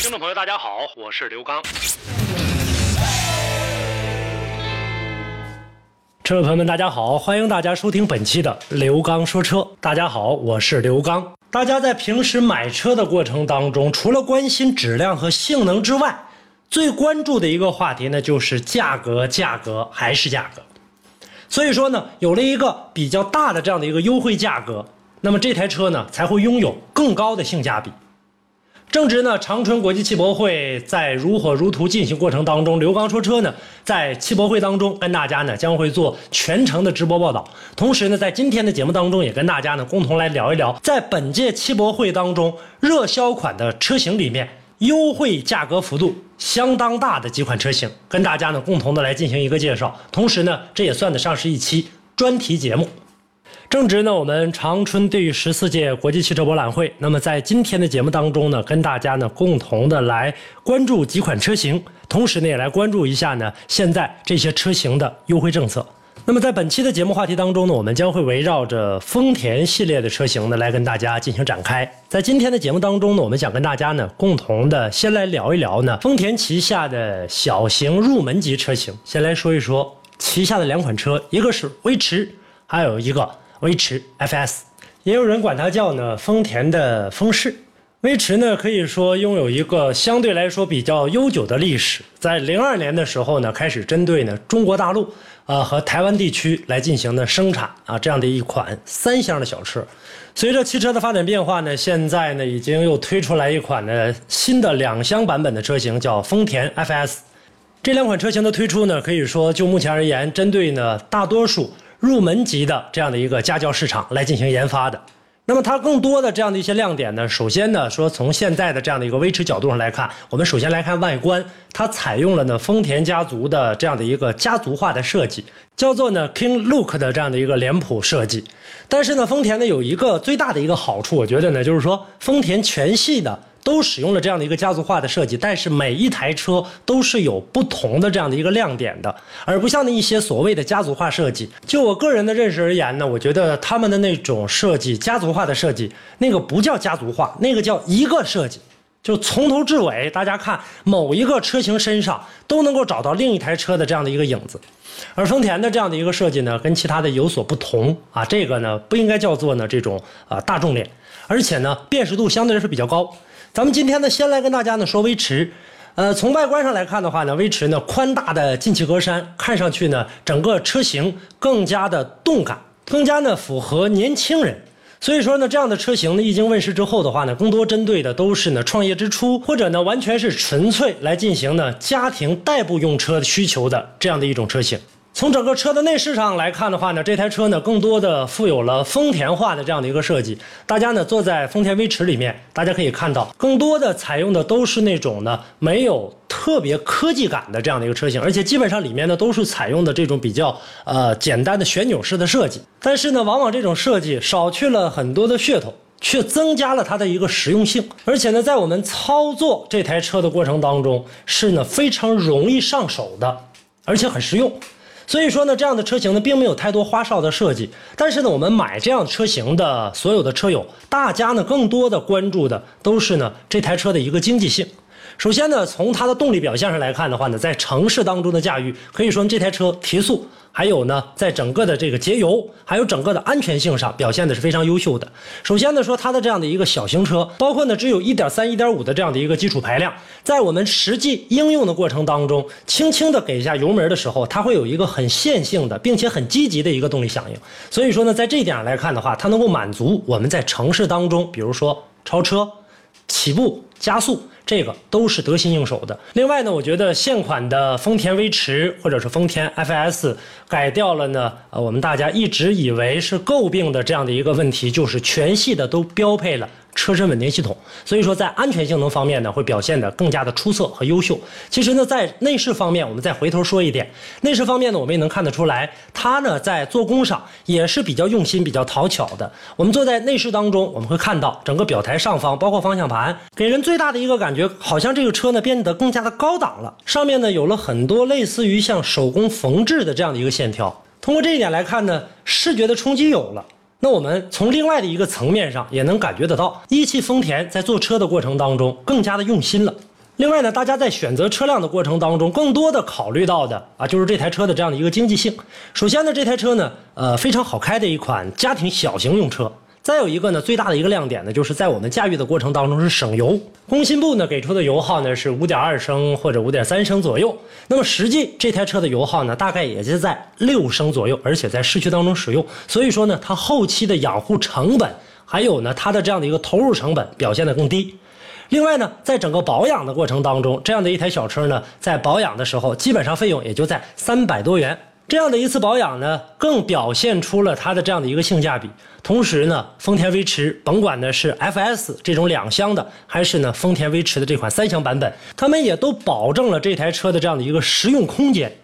听众朋友，大家好，我是刘刚。车友朋友们，大家好，欢迎大家收听本期的刘刚说车。大家好，我是刘刚。大家在平时买车的过程当中，除了关心质量和性能之外，最关注的一个话题呢，就是价格，价格还是价格。所以说呢，有了一个比较大的这样的一个优惠价格，那么这台车呢，才会拥有更高的性价比。正值呢，长春国际汽博会在如火如荼进行过程当中，刘刚说车呢，在汽博会当中跟大家呢将会做全程的直播报道。同时呢，在今天的节目当中，也跟大家呢共同来聊一聊，在本届汽博会当中热销款的车型里面，优惠价格幅度相当大的几款车型，跟大家呢共同的来进行一个介绍。同时呢，这也算得上是一期专题节目。正值呢，我们长春第十四届国际汽车博览会。那么在今天的节目当中呢，跟大家呢共同的来关注几款车型，同时呢也来关注一下呢现在这些车型的优惠政策。那么在本期的节目话题当中呢，我们将会围绕着丰田系列的车型呢来跟大家进行展开。在今天的节目当中呢，我们想跟大家呢共同的先来聊一聊呢丰田旗下的小型入门级车型。先来说一说旗下的两款车，一个是威驰，还有一个。威驰 FS，也有人管它叫呢丰田的风势。威驰呢可以说拥有一个相对来说比较悠久的历史，在零二年的时候呢开始针对呢中国大陆啊和台湾地区来进行的生产啊这样的一款三厢的小车。随着汽车的发展变化呢，现在呢已经又推出来一款呢新的两厢版本的车型，叫丰田 FS。这两款车型的推出呢，可以说就目前而言，针对呢大多数。入门级的这样的一个家轿市场来进行研发的，那么它更多的这样的一些亮点呢，首先呢说从现在的这样的一个威驰角度上来看，我们首先来看外观，它采用了呢丰田家族的这样的一个家族化的设计，叫做呢 King Look 的这样的一个脸谱设计。但是呢，丰田呢有一个最大的一个好处，我觉得呢就是说丰田全系的。都使用了这样的一个家族化的设计，但是每一台车都是有不同的这样的一个亮点的，而不像那一些所谓的家族化设计。就我个人的认识而言呢，我觉得他们的那种设计，家族化的设计，那个不叫家族化，那个叫一个设计，就从头至尾，大家看某一个车型身上都能够找到另一台车的这样的一个影子。而丰田的这样的一个设计呢，跟其他的有所不同啊，这个呢不应该叫做呢这种啊大众脸，而且呢辨识度相对来说比较高。咱们今天呢，先来跟大家呢说威驰，呃，从外观上来看的话呢，威驰呢宽大的进气格栅，看上去呢整个车型更加的动感，更加呢符合年轻人。所以说呢，这样的车型呢一经问世之后的话呢，更多针对的都是呢创业之初，或者呢完全是纯粹来进行呢家庭代步用车需求的这样的一种车型。从整个车的内饰上来看的话呢，这台车呢更多的富有了丰田化的这样的一个设计。大家呢坐在丰田威驰里面，大家可以看到，更多的采用的都是那种呢没有特别科技感的这样的一个车型，而且基本上里面呢都是采用的这种比较呃简单的旋钮式的设计。但是呢，往往这种设计少去了很多的噱头，却增加了它的一个实用性。而且呢，在我们操作这台车的过程当中，是呢非常容易上手的，而且很实用。所以说呢，这样的车型呢，并没有太多花哨的设计。但是呢，我们买这样车型的所有的车友，大家呢，更多的关注的都是呢，这台车的一个经济性。首先呢，从它的动力表现上来看的话呢，在城市当中的驾驭，可以说这台车提速。还有呢，在整个的这个节油，还有整个的安全性上表现的是非常优秀的。首先呢，说它的这样的一个小型车，包括呢只有一点三、一点五的这样的一个基础排量，在我们实际应用的过程当中，轻轻的给一下油门的时候，它会有一个很线性的，并且很积极的一个动力响应。所以说呢，在这一点上来看的话，它能够满足我们在城市当中，比如说超车、起步、加速。这个都是得心应手的。另外呢，我觉得现款的丰田威驰或者是丰田 FS 改掉了呢，呃，我们大家一直以为是诟病的这样的一个问题，就是全系的都标配了车身稳定系统，所以说在安全性能方面呢，会表现得更加的出色和优秀。其实呢，在内饰方面，我们再回头说一点，内饰方面呢，我们也能看得出来，它呢在做工上也是比较用心、比较讨巧的。我们坐在内饰当中，我们会看到整个表台上方，包括方向盘，给人最大的一个感觉，好像这个车呢变得更加的高档了。上面呢有了很多类似于像手工缝制的这样的一个线条。通过这一点来看呢，视觉的冲击有了。那我们从另外的一个层面上也能感觉得到，一汽丰田在做车的过程当中更加的用心了。另外呢，大家在选择车辆的过程当中，更多的考虑到的啊，就是这台车的这样的一个经济性。首先呢，这台车呢，呃，非常好开的一款家庭小型用车。再有一个呢，最大的一个亮点呢，就是在我们驾驭的过程当中是省油。工信部呢给出的油耗呢是五点二升或者五点三升左右。那么实际这台车的油耗呢，大概也就在六升左右，而且在市区当中使用，所以说呢，它后期的养护成本，还有呢它的这样的一个投入成本表现的更低。另外呢，在整个保养的过程当中，这样的一台小车呢，在保养的时候，基本上费用也就在三百多元。这样的一次保养呢，更表现出了它的这样的一个性价比。同时呢，丰田威驰，甭管呢是 FS 这种两厢的，还是呢丰田威驰的这款三厢版本，他们也都保证了这台车的这样的一个实用空间，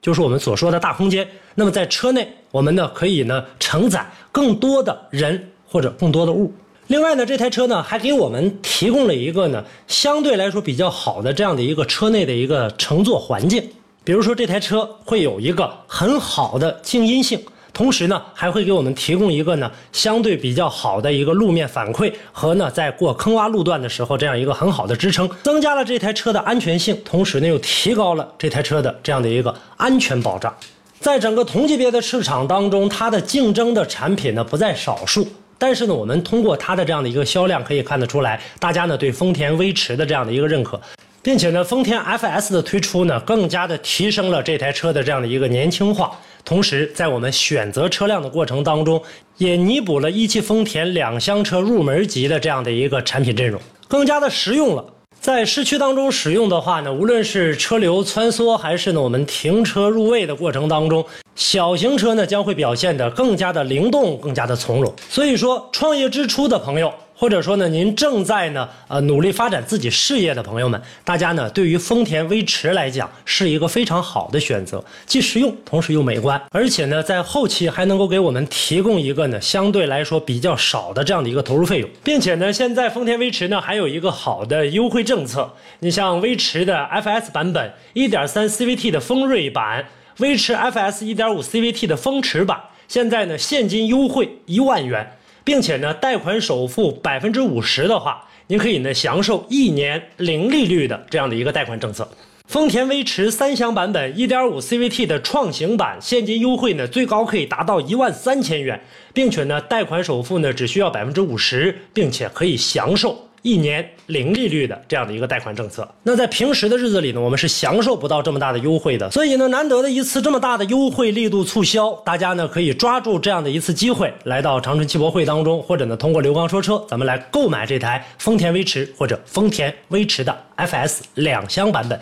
就是我们所说的大空间。那么在车内，我们呢可以呢承载更多的人或者更多的物。另外呢，这台车呢还给我们提供了一个呢相对来说比较好的这样的一个车内的一个乘坐环境。比如说这台车会有一个很好的静音性，同时呢还会给我们提供一个呢相对比较好的一个路面反馈和呢在过坑洼路段的时候这样一个很好的支撑，增加了这台车的安全性，同时呢又提高了这台车的这样的一个安全保障。在整个同级别的市场当中，它的竞争的产品呢不在少数，但是呢我们通过它的这样的一个销量可以看得出来，大家呢对丰田威驰的这样的一个认可。并且呢，丰田 FS 的推出呢，更加的提升了这台车的这样的一个年轻化。同时，在我们选择车辆的过程当中，也弥补了一汽丰田两厢车入门级的这样的一个产品阵容，更加的实用了。在市区当中使用的话呢，无论是车流穿梭，还是呢我们停车入位的过程当中，小型车呢将会表现得更加的灵动，更加的从容。所以说，创业之初的朋友。或者说呢，您正在呢呃努力发展自己事业的朋友们，大家呢对于丰田威驰来讲是一个非常好的选择，既实用，同时又美观，而且呢在后期还能够给我们提供一个呢相对来说比较少的这样的一个投入费用，并且呢现在丰田威驰呢还有一个好的优惠政策，你像威驰的 FS 版本1.3 CVT 的锋锐版，威驰 FS 1.5 CVT 的风驰版，现在呢现金优惠一万元。并且呢，贷款首付百分之五十的话，您可以呢享受一年零利率的这样的一个贷款政策。丰田威驰三厢版本1.5 CVT 的创行版现金优惠呢，最高可以达到一万三千元，并且呢，贷款首付呢只需要百分之五十，并且可以享受。一年零利率的这样的一个贷款政策，那在平时的日子里呢，我们是享受不到这么大的优惠的。所以呢，难得的一次这么大的优惠力度促销，大家呢可以抓住这样的一次机会，来到长春汽博会当中，或者呢通过刘刚说车，咱们来购买这台丰田威驰或者丰田威驰的 FS 两厢版本。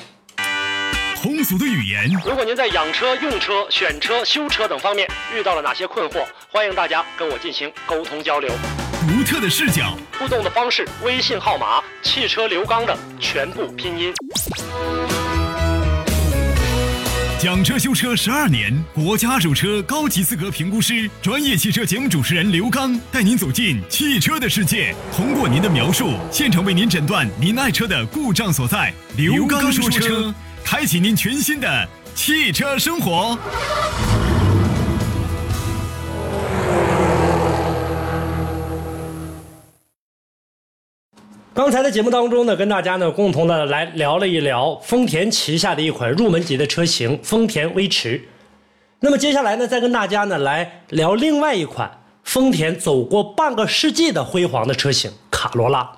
通俗的语言。如果您在养车、用车、选车、修车等方面遇到了哪些困惑，欢迎大家跟我进行沟通交流。独特的视角，互动的方式，微信号码：汽车刘刚的全部拼音。讲车修车十二年，国家二手车高级资格评估师，专业汽车节目主持人刘刚带您走进汽车的世界，通过您的描述，现场为您诊断您爱车的故障所在。刘刚说车，开启您全新的汽车生活。刚才的节目当中呢，跟大家呢共同的来聊了一聊丰田旗下的一款入门级的车型丰田威驰。那么接下来呢，再跟大家呢来聊另外一款丰田走过半个世纪的辉煌的车型卡罗拉。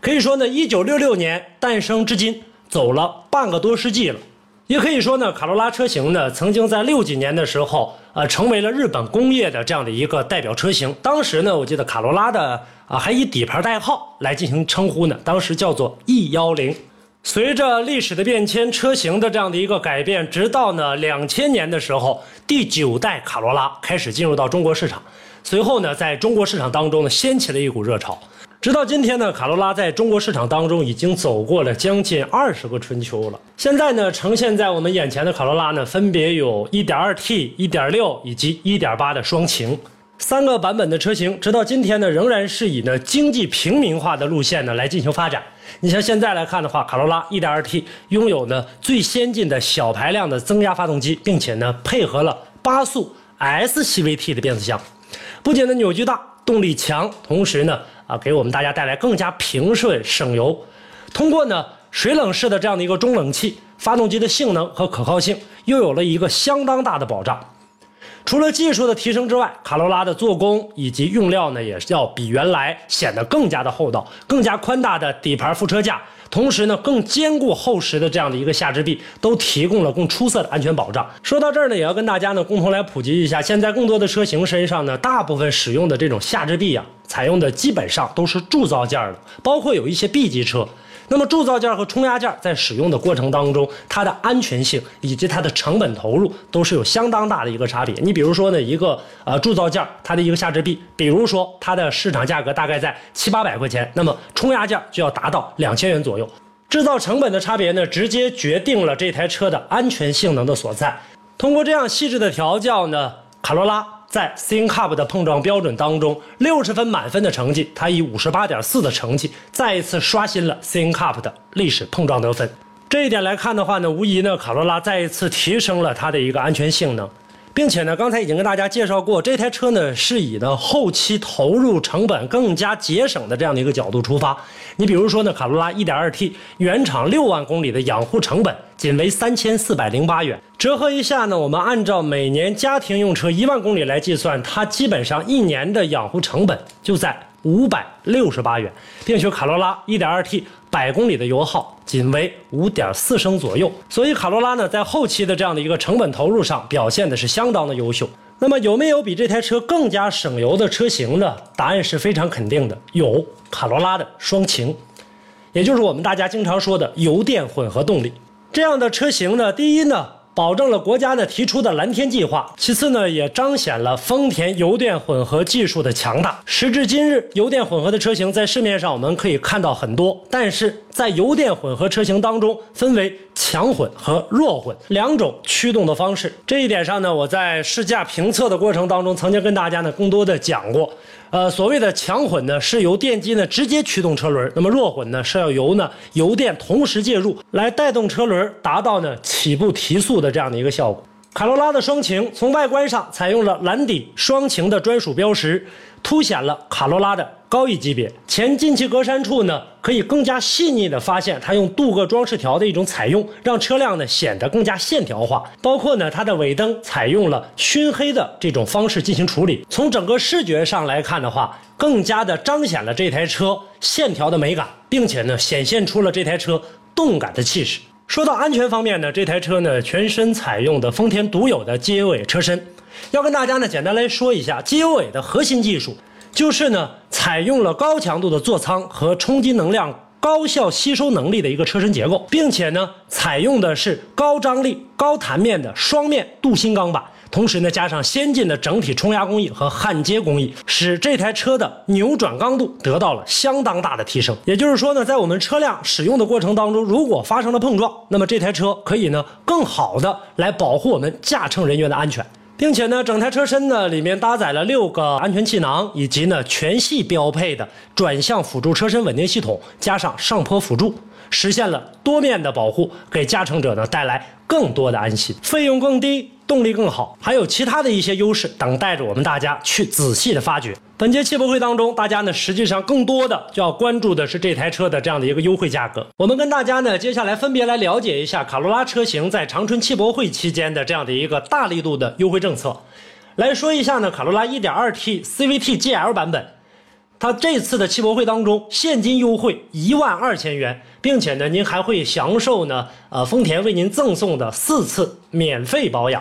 可以说呢，一九六六年诞生至今，走了半个多世纪了。也可以说呢，卡罗拉车型呢，曾经在六几年的时候，呃，成为了日本工业的这样的一个代表车型。当时呢，我记得卡罗拉的啊，还以底盘代号来进行称呼呢，当时叫做 E 幺零。随着历史的变迁，车型的这样的一个改变，直到呢两千年的时候，第九代卡罗拉开始进入到中国市场。随后呢，在中国市场当中呢，掀起了一股热潮。直到今天呢，卡罗拉在中国市场当中已经走过了将近二十个春秋了。现在呢，呈现在我们眼前的卡罗拉呢，分别有 1.2T、1.6以及1.8的双擎三个版本的车型。直到今天呢，仍然是以呢经济平民化的路线呢来进行发展。你像现在来看的话，卡罗拉 1.2T 拥有呢最先进的小排量的增压发动机，并且呢配合了八速 S CVT 的变速箱，不仅呢扭矩大，动力强，同时呢。啊，给我们大家带来更加平顺、省油。通过呢水冷式的这样的一个中冷器，发动机的性能和可靠性又有了一个相当大的保障。除了技术的提升之外，卡罗拉的做工以及用料呢，也是要比原来显得更加的厚道，更加宽大的底盘副车架。同时呢，更坚固厚实的这样的一个下支臂，都提供了更出色的安全保障。说到这儿呢，也要跟大家呢共同来普及一下，现在更多的车型身上呢，大部分使用的这种下支臂啊，采用的基本上都是铸造件的，包括有一些 B 级车。那么铸造件和冲压件在使用的过程当中，它的安全性以及它的成本投入都是有相当大的一个差别。你比如说呢，一个呃铸造件它的一个下支臂，比如说它的市场价格大概在七八百块钱，那么冲压件就要达到两千元左右。制造成本的差别呢，直接决定了这台车的安全性能的所在。通过这样细致的调教呢，卡罗拉。在 C N Cup 的碰撞标准当中，六十分满分的成绩，它以五十八点四的成绩再一次刷新了 C N Cup 的历史碰撞得分。这一点来看的话呢，无疑呢，卡罗拉再一次提升了它的一个安全性能。并且呢，刚才已经跟大家介绍过，这台车呢是以呢后期投入成本更加节省的这样的一个角度出发。你比如说呢，卡罗拉 1.2T 原厂六万公里的养护成本仅为三千四百零八元，折合一下呢，我们按照每年家庭用车一万公里来计算，它基本上一年的养护成本就在。五百六十八元，并且卡罗拉 1.2T 百公里的油耗仅为五点四升左右，所以卡罗拉呢在后期的这样的一个成本投入上表现的是相当的优秀。那么有没有比这台车更加省油的车型呢？答案是非常肯定的，有卡罗拉的双擎，也就是我们大家经常说的油电混合动力这样的车型呢。第一呢。保证了国家呢提出的蓝天计划。其次呢，也彰显了丰田油电混合技术的强大。时至今日，油电混合的车型在市面上我们可以看到很多，但是在油电混合车型当中，分为强混和弱混两种驱动的方式。这一点上呢，我在试驾评测的过程当中，曾经跟大家呢更多的讲过。呃，所谓的强混呢，是由电机呢直接驱动车轮；那么弱混呢，是要由呢油电同时介入，来带动车轮，达到呢起步提速的这样的一个效果。卡罗拉的双擎从外观上采用了蓝底双擎的专属标识，凸显了卡罗拉的。高一级别，前进气格栅处呢，可以更加细腻的发现它用镀铬装饰条的一种采用，让车辆呢显得更加线条化。包括呢，它的尾灯采用了熏黑的这种方式进行处理。从整个视觉上来看的话，更加的彰显了这台车线条的美感，并且呢，显现出了这台车动感的气势。说到安全方面呢，这台车呢全身采用的丰田独有的机油尾车身，要跟大家呢简单来说一下机油尾的核心技术。就是呢，采用了高强度的座舱和冲击能量高效吸收能力的一个车身结构，并且呢，采用的是高张力、高弹面的双面镀锌钢板，同时呢，加上先进的整体冲压工艺和焊接工艺，使这台车的扭转刚度得到了相当大的提升。也就是说呢，在我们车辆使用的过程当中，如果发生了碰撞，那么这台车可以呢，更好的来保护我们驾乘人员的安全。并且呢，整台车身呢里面搭载了六个安全气囊，以及呢全系标配的转向辅助车身稳定系统，加上上坡辅助，实现了多面的保护，给驾乘者呢带来更多的安心，费用更低。动力更好，还有其他的一些优势等待着我们大家去仔细的发掘。本届汽博会当中，大家呢实际上更多的就要关注的是这台车的这样的一个优惠价格。我们跟大家呢接下来分别来了解一下卡罗拉车型在长春汽博会期间的这样的一个大力度的优惠政策。来说一下呢，卡罗拉 1.2T CVT GL 版本，它这次的汽博会当中现金优惠一万二千元，并且呢您还会享受呢呃丰田为您赠送的四次免费保养。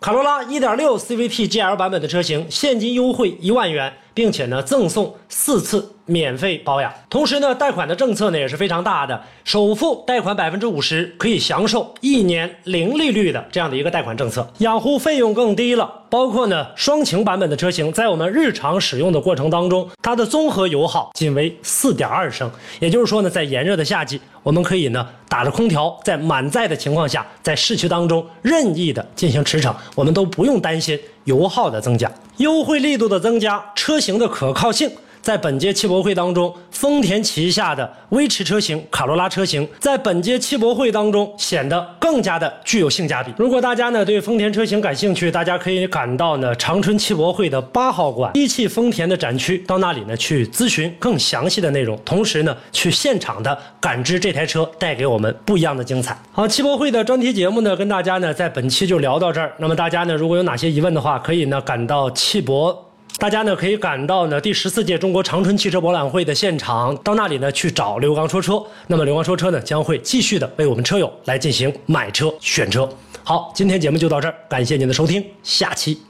卡罗拉1.6 CVT GL 版本的车型，现金优惠一万元，并且呢赠送四次免费保养。同时呢，贷款的政策呢也是非常大的，首付贷款百分之五十，可以享受一年零利率的这样的一个贷款政策，养护费用更低了。包括呢，双擎版本的车型，在我们日常使用的过程当中，它的综合油耗仅为四点二升。也就是说呢，在炎热的夏季，我们可以呢打着空调，在满载的情况下，在市区当中任意的进行驰骋，我们都不用担心油耗的增加，优惠力度的增加，车型的可靠性。在本届汽博会当中，丰田旗下的威驰车型、卡罗拉车型，在本届汽博会当中显得更加的具有性价比。如果大家呢对丰田车型感兴趣，大家可以赶到呢长春汽博会的八号馆一汽丰田的展区，到那里呢去咨询更详细的内容，同时呢去现场的感知这台车带给我们不一样的精彩。好，汽博会的专题节目呢跟大家呢在本期就聊到这儿。那么大家呢如果有哪些疑问的话，可以呢赶到汽博。大家呢可以赶到呢第十四届中国长春汽车博览会的现场，到那里呢去找刘刚说车。那么刘刚说车呢将会继续的为我们车友来进行买车选车。好，今天节目就到这儿，感谢您的收听，下期